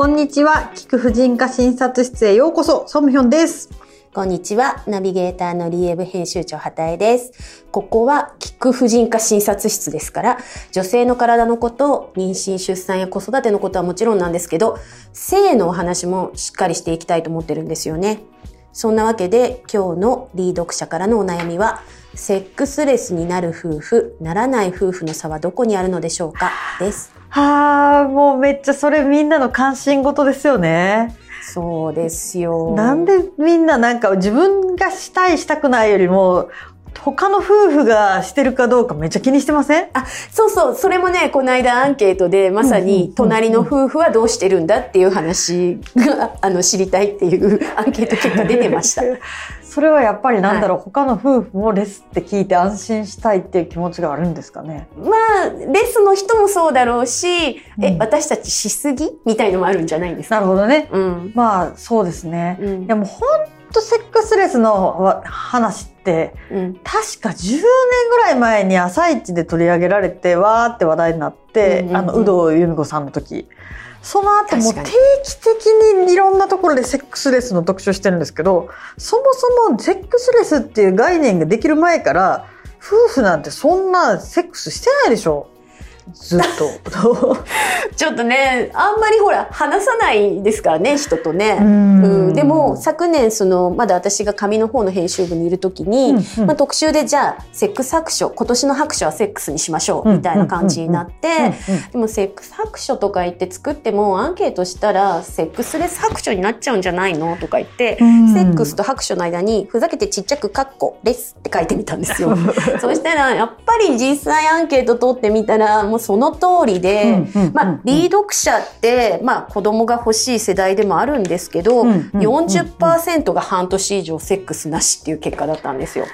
こんにちは。菊婦人科診察室へようこそ。ソムヒョンです。こんにちは。ナビゲーターのリエブ編集長畑江です。ここは菊婦人科診察室ですから、女性の体のこと、妊娠、出産や子育てのことはもちろんなんですけど、性のお話もしっかりしていきたいと思ってるんですよね。そんなわけで今日のリー読者からのお悩みは、セックスレスになる夫婦、ならない夫婦の差はどこにあるのでしょうか？です。はあ、もうめっちゃそれみんなの関心事ですよね。そうですよ。なんでみんななんか自分がしたいしたくないよりも、他の夫婦がしてるかどうかめっちゃ気にしてません？あ、そうそう、それもね、この間アンケートでまさに隣の夫婦はどうしてるんだっていう話が、あの、知りたいっていう アンケート結果出てました。それはやっぱりなんだろう、他の夫婦もレスって聞いて安心したいっていう気持ちがあるんですかね？まあ、レスの人もそうだろうし、えう、ん私たちしすぎ？みたいのもあるんじゃないんですか？なるほどね。うん。まあそうですね。うんいやもうとセックスレスのわ話ってうん。確か10年ぐらい前に朝一で取り上げられてわーって話題になって、うんうんうん。あの有働由美子さんの時。その後も定期的にいろんなところでセックスレスの特集してるんですけどそもそもセックスレスっていう概念ができる前から夫婦なんてそんなセックスしてないでしょずっと。ちょっとね、あんまりほら、話さないですからね、人とね。うんうん、でも昨年そのまだ私が紙の方の編集部にいる時に、うんうんまあ、特集でじゃあセックス白書今年の白書はセックスにしましょうみたいな感じになって、うんうんでもセックス白書とか言って作ってもアンケートしたらセックスレス白書になっちゃうんじゃないのとか言って、うんセックスと白書の間にふざけてちっちゃくカッコレスって書いてみたんですよ。そしたらやっぱり実際アンケート取ってみたらもうその通りで、うんうんうんうんまあリー読者って、まあ子供が欲しい世代でもあるんですけど、うんうんうん40%が半年以上セックスなしっていう結果だったんですよ。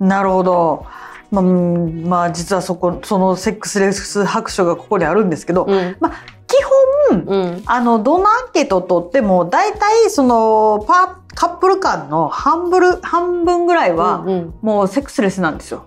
なるほど。まあ、うんまあ、実はそこ、そのセックスレス白書がここにあるんですけど、うん。まあ、基本、うん。あの、どんなアンケートを取っても、大体、その、パー、カップル間の半分、半分ぐらいは、うんうんもうセックスレスなんですよ。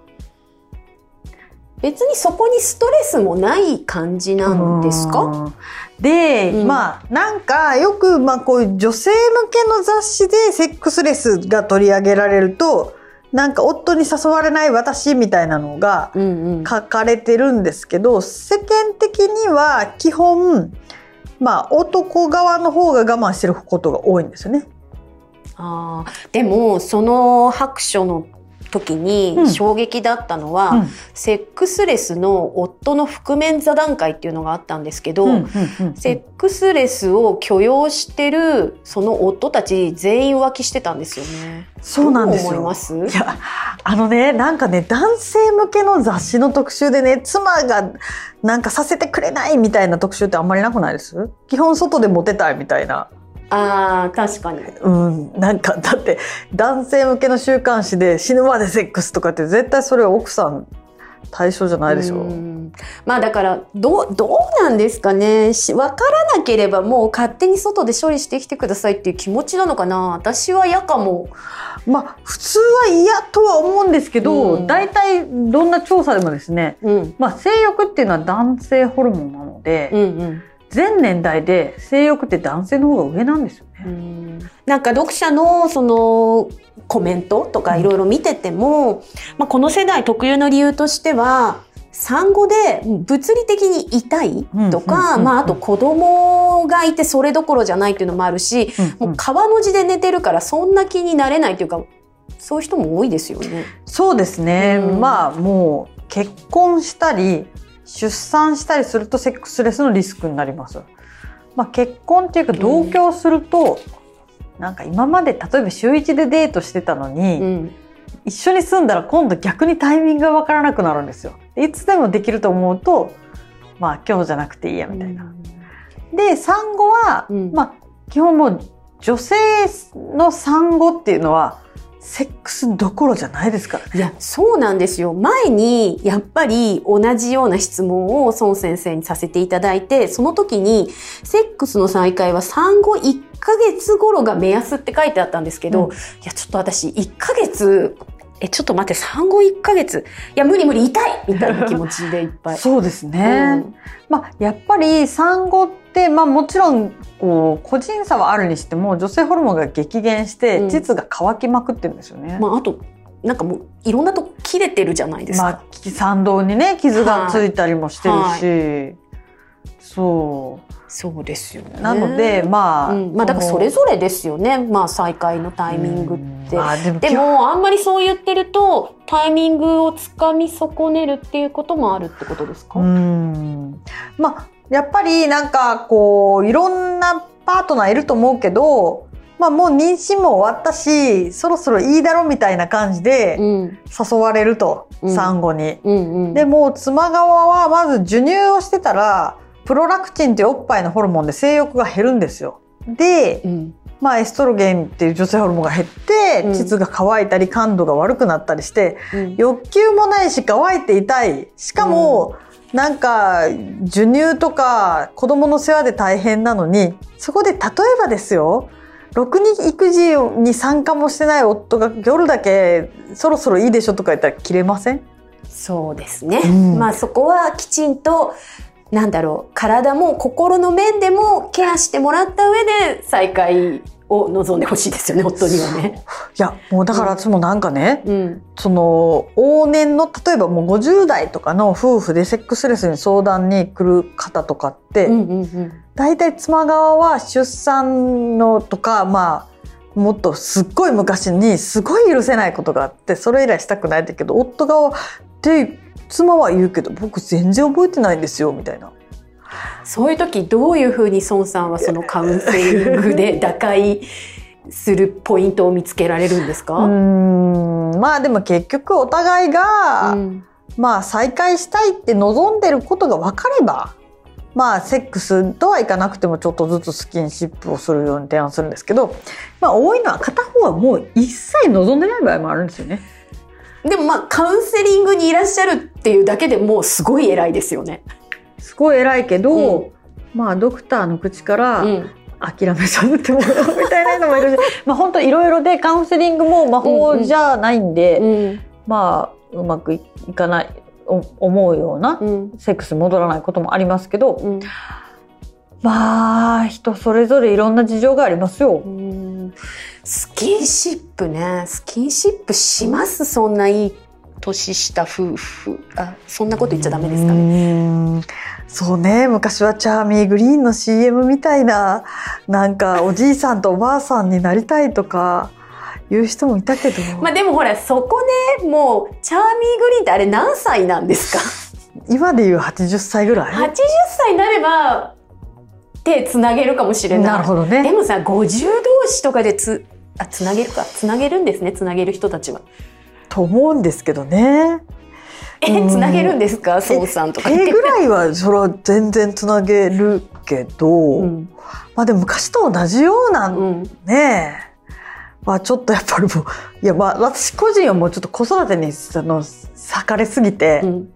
別にそこにストレスもない感じなんですか？うんで、うんまあ、なんか、よく、まあ、こういう女性向けの雑誌でセックスレスが取り上げられると、なんか、夫に誘われない私みたいなのが、うんうん。書かれてるんですけど世間的には基本まあ男側の方が我慢してることが多いんですよね。あーでも、その白書の時うん。に衝撃だったのは、うん。セックスレスの夫の覆面座談会っていうのがあったんですけど、セックスレスを許容してるその夫たち全員浮気してたんですよね。そうなんです思います？いやあのねなんかね男性向けの雑誌の特集でね妻がなんかさせてくれないみたいな特集ってあんまりなくないです？基本外でモテたいみたいな。ああ、確かに。うん、なんかだって男性向けの週刊誌で死ぬまでセックスとかって絶対それは奥さん対象じゃないでしょ。うんまあだから、どう、どうなんですかね。しわからなければもう勝手に外で処理してきてくださいっていう気持ちなのかな。私は嫌かも。まあ普通は嫌とは思うんですけど、うん大体どんな調査でもですね、うん。まあ、性欲っていうのは男性ホルモンなので、うんうん。全年代で性欲って男性の方が上なんですよね。うん。なんか読者のそのコメントとかいろいろ見てても、まあ、この世代特有の理由としては産後で物理的に痛いとか、うん。うん。うんうん。まあ、あと子供がいてそれどころじゃないっていうのもあるし、もう川の字で寝てるからそんな気になれないというかそういう人も多いですよね。そうですね、うん。まあもう結婚したり出産したりするとセックスレスのリスクになります。まあ、結婚っていうか同居すると、なんか今まで例えば週一でデートしてたのに、うん一緒に住んだら今度逆にタイミングがわからなくなるんですよ。いつでもできると思うとまあ今日じゃなくていいやみたいな。で産後は、うんまあ基本もう女性の産後っていうのはセックスどころじゃないですからね。いや、そうなんですよ。前に、やっぱり同じような質問を孫先生にさせていただいて、その時に、セックスの再開は産後1ヶ月頃が目安って書いてあったんですけど、うんいや、ちょっと私、1ヶ月え、ちょっと待って、産後1ヶ月。いや、無理無理、痛いみたいな気持ちでいっぱい。そうですね。うんまあ、やっぱり産後って、まあ、もちろんこう個人差はあるにしても女性ホルモンが激減してうん膣が乾きまくってるんですよね。まあ、あと、なんかもう、いろんなとこ切れてるじゃないですか。まあ、産道にね傷がついたりもしてるし、そそうですよね。うなので、まあ、うん、まあだからそれぞれですよね。まあ再開のタイミングって。うんまあ、でもでもあんまりそう言ってるとタイミングをつかみ損ねるっていうこともあるってことですか、うんまあやっぱりなんかこういろんなパートナーいると思うけど、まあ、もう妊娠も終わったしそろそろいいだろみたいな感じでうん。誘われると、うん。産後に。うんうん、でも妻側はまず授乳をしてたらプロラクチンっていうおっぱいのホルモンで性欲が減るんですよ。で、うん。まあ、エストロゲンっていう女性ホルモンが減ってうん。膣が乾いたり感度が悪くなったりしてうん。欲求もないし乾いていたい。しかも、なんか授乳とか子供の世話で大変なのにそこで例えばですよろくに育児に参加もしてない夫が夜だけそろそろいいでしょとか言ったら切れません？そうですね、うん。まあそこはきちんとなんだろう体も心の面でもケアしてもらった上で再会を望んでほしいですよね夫にはね。いやもうだから私もなんかね、うんその往年の例えばもう50代とかの夫婦でセックスレスに相談に来る方とかって、うんうん妻側は出産のとかまあもっとすっごい昔にすごい許せないことがあってそれ以来したくないんだけど夫側で妻は言うけど僕全然覚えてないんですよみたいな。そういう時どういうふうに孫さんはそのカウンセリングで打開するポイントを見つけられるんですか、んまあでも結局お互いが、うんまあ再会したいって望んでることが分かればまあセックスとはいかなくてもちょっとずつスキンシップをするように提案するんですけど、まあ多いのは片方はもう一切望んでない場合もあるんですよね。でもまあカウンセリングにいらっしゃるっていうだけでもうすごい偉いですよね。すごい偉いけど、うん。まあドクターの口からうん。諦めさせてもらうみたいなのもいるし、まあ本当いろいろでカウンセリングも魔法じゃないんで、うんまあうまくいかないお思うようなうん。セックスに戻らないこともありますけど、うん。まあ人それぞれいろんな事情がありますよ。うん。スキンシップね。スキンシップしますそんないい年下夫婦あそんなこと言っちゃダメですかうね。そうね昔はチャーミーグリーンの CM みたいななんかおじいさんとおばあさんになりたいとかいう人もいたけど、まあでもほらそこねもうチャーミーグリーンってあれ何歳なんですか？今でいう80歳ぐらい ?80 歳になれば手つなげるかもしれない。なるほどね。でもさ50同士とかでつあつなげるかつなげるんですねつなげる人たちは。と思うんですけどね。うん。えつなげるんぐら孫さんとか。手ぐらいはそれは全然つなげるけど、うん。まあでも昔と同じようなうん。ねえ。まあちょっとやっぱりもう、いやまあ私個人はもうちょっと子育てにあの割かれすぎて、うん。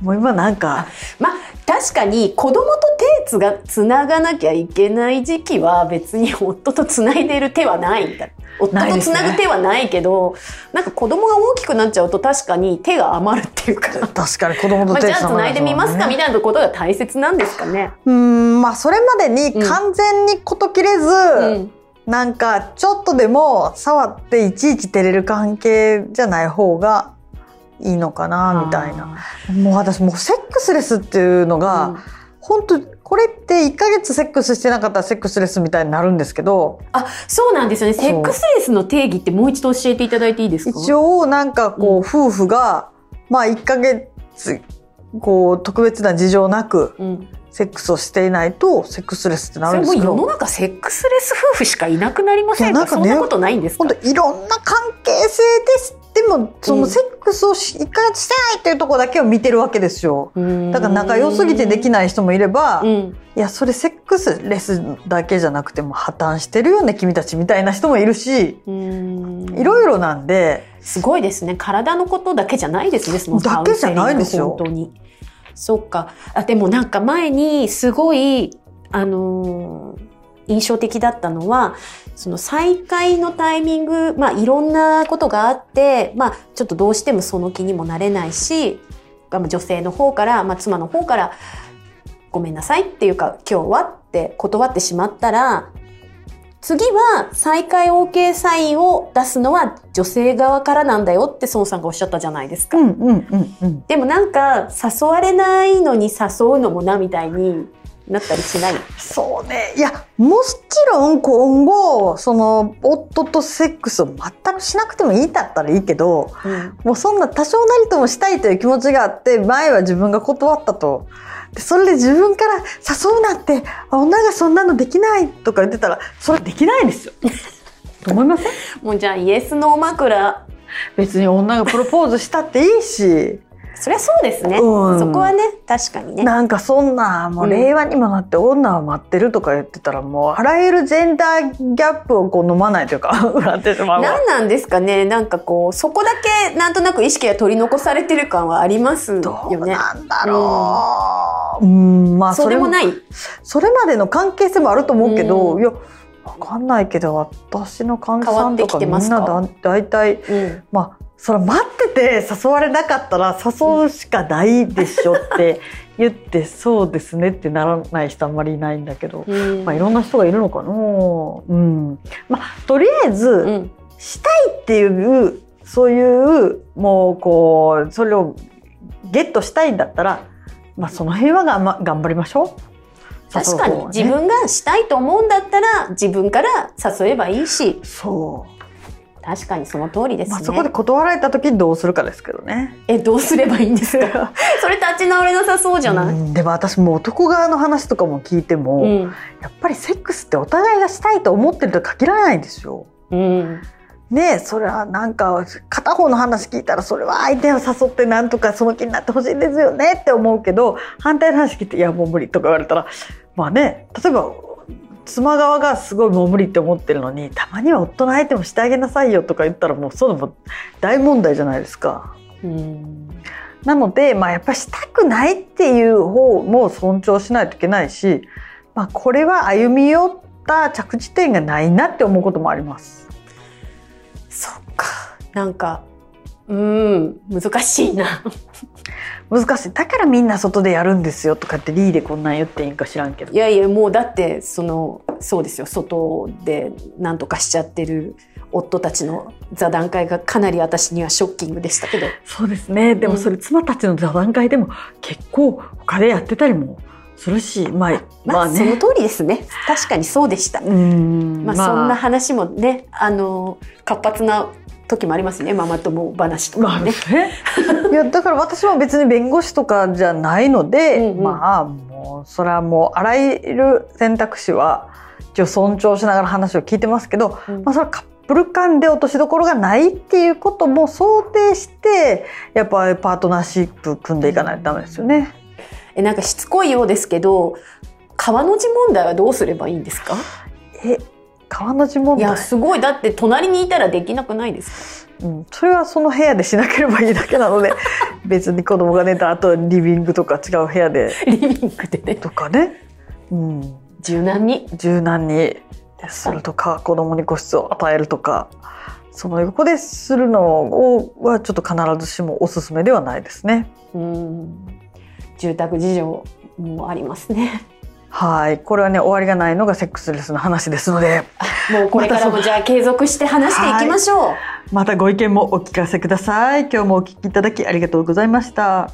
もう今なんか、まあ確かに子供と手つがつながなきゃいけない時期は別に夫とつないでる手はないんだ。夫とつないですねなぐ手はないけどなんか子供が大きくなっちゃうと確かに手が余るっていうか、確かに子供とまあ、手じゃあつないでみますかみたいなことが大切なんですかね。うーん、まあそれまでに完全に事切れず、うん。なんかちょっとでも触っていちいち照れる関係じゃない方がいいのかなみたいな。もう私もうセックスレスっていうのが、うん。本当これって1ヶ月セックスしてなかったらセックスレスみたいになるんですけどあそうなんですよね。セックスレスの定義ってもう一度教えていただいていいですか？一応なんかこう、うん。夫婦がまあ1ヶ月こう特別な事情なくうん、セックスをしていないとセックスレスってなるんですけど。世の中セックスレス夫婦しかいなくなりませんか？なんかねそんなことないんですか？本当いろんな関係性ですでもそのセックスをし1ヶ月してないっていうところだけを見てるわけですよ。だから仲良すぎてできい、ない人もいれば、いうん。やそれセックスレスだけじゃなくても破綻してるよね君たちみたいな人もいるしうん。いろいろなんで、すごいですね。体のことだけじゃないですねそのだけじゃないですよ。本当に。そっか。あでもなんか前にすごいあのー印象的だったのはその再会のタイミング、まあ、いろんなことがあって、まあ、ちょっとどうしてもその気にもなれないしまあ女性の方から、まあ、妻の方から「ごめんなさい」っていうか「今日は」って断ってしまったら次は再会 OK サインを出すのは女性側からなんだよって孫さんがおっしゃったじゃないですか。うんうんうんうん。でもなんか誘われないのに誘うのもなみたいになったりしない？そうね。いや、もちろん今後、その、夫とセックスを全くしなくてもいいんだったらいいけど、もうそんな多少なりともしたいという気持ちがあって、前は自分が断ったと。でそれで自分から誘うなんて、あ女がそんなのできないとか言ってたら、それはできないですよ。と思いません？もうじゃあイエスノー枕。別に女がプロポーズしたっていいし、そりゃそうですね。うんそこはね、確かにね。なんかそんな、もううん令和にもなって女は待ってるとか言ってたら、もうあらゆるジェンダーギャップをこう飲まないというか、なってしまうわ。何なんですかねなんかこう、そこだけなんとなく意識が取り残されてる感はありますよどうね。なんだろう。うん、まあれもそうでもない？それまでの関係性もあると思うけど、うんいや、わかんないけど、私の患者さんとか？みんなだ大体、うん。まあ、それ待ってて誘われなかったら誘うしかないでしょって 言って、そうですねってならない人あんまりいないんだけど、うんまあいろんな人がいるのかなうん。まあ、とりあえず、うん。したいっていう、そういう、もうこう、それをゲットしたいんだったら、まあその辺はがん、ま、頑張りましょう。確かに、ね自分がしたいと思うんだったら自分から誘えばいいしそう。確かにその通りですね、まあそこで断られた時にどうするかですけどね。えどうすればいいんですか？それ立ち直れなさそうじゃない、うんでも私も男側の話とかも聞いても、うん。やっぱりセックスってお互いがしたいと思ってるとは限らないんですよ。うん。ねえそれはなんか片方の話聞いたらそれは相手を誘ってなんとかその気になってほしいんですよねって思うけど反対の話聞いて「いやもう無理」とか言われたらまあね例えば妻側がすごいもう無理って思ってるのにたまには夫の相手もしてあげなさいよとか言ったらもうそういうのも大問題じゃないですか。うんなので、まあ、やっぱりしたくないっていう方も尊重しないといけないし、まあ、これは歩み寄った着地点がないなって思うこともあります。そっかなんかうん難しいな難しい。だからみんな外でやるんですよとかってリーでこんなん言っていいんか知らんけどい。やいやもうだってそのそうですよ外で何とかしちゃってる夫たちの座談会がかなり私にはショッキングでしたけどそうですね。でもそれ妻たちの座談会でも結構他でやってたりもするし、まあ、まあ、そのね。通りですね確かにそうでしたうんまあ、そんな話もねあの活発な時もありますね。ママ友話とまあかもね。ね。いや、だから私も別に弁護士とかじゃないので、うんうん。まあ、もう、それはもう、あらゆる選択肢は、一応尊重しながら話を聞いてますけど、うん。まあ、それはカップル間で落としどころがないっていうことも想定して、やっぱりパートナーシップ組んでいかないとダメですよね。えなんかしつこいようですけど川の字問題はどうすればいいんですか？え、川の字問題いやすごい。だって隣にいたらできなくないですうん、それはその部屋でしなければいいだけなので、別に子供が寝た後リビングとか違う部屋で。かリビングでね。とかね。うん。柔軟に。柔軟に。するとか子供に個室を与えるとか。その横でするのをはちょっと必ずしもおすすめではないですね。うん。住宅事情もありますねはいこれはね終わりがないのがセックスレスの話ですので もうこれからもじゃあ継続して話していきましょう、またご意見もお聞かせください。今日もお聞きいただきありがとうございました。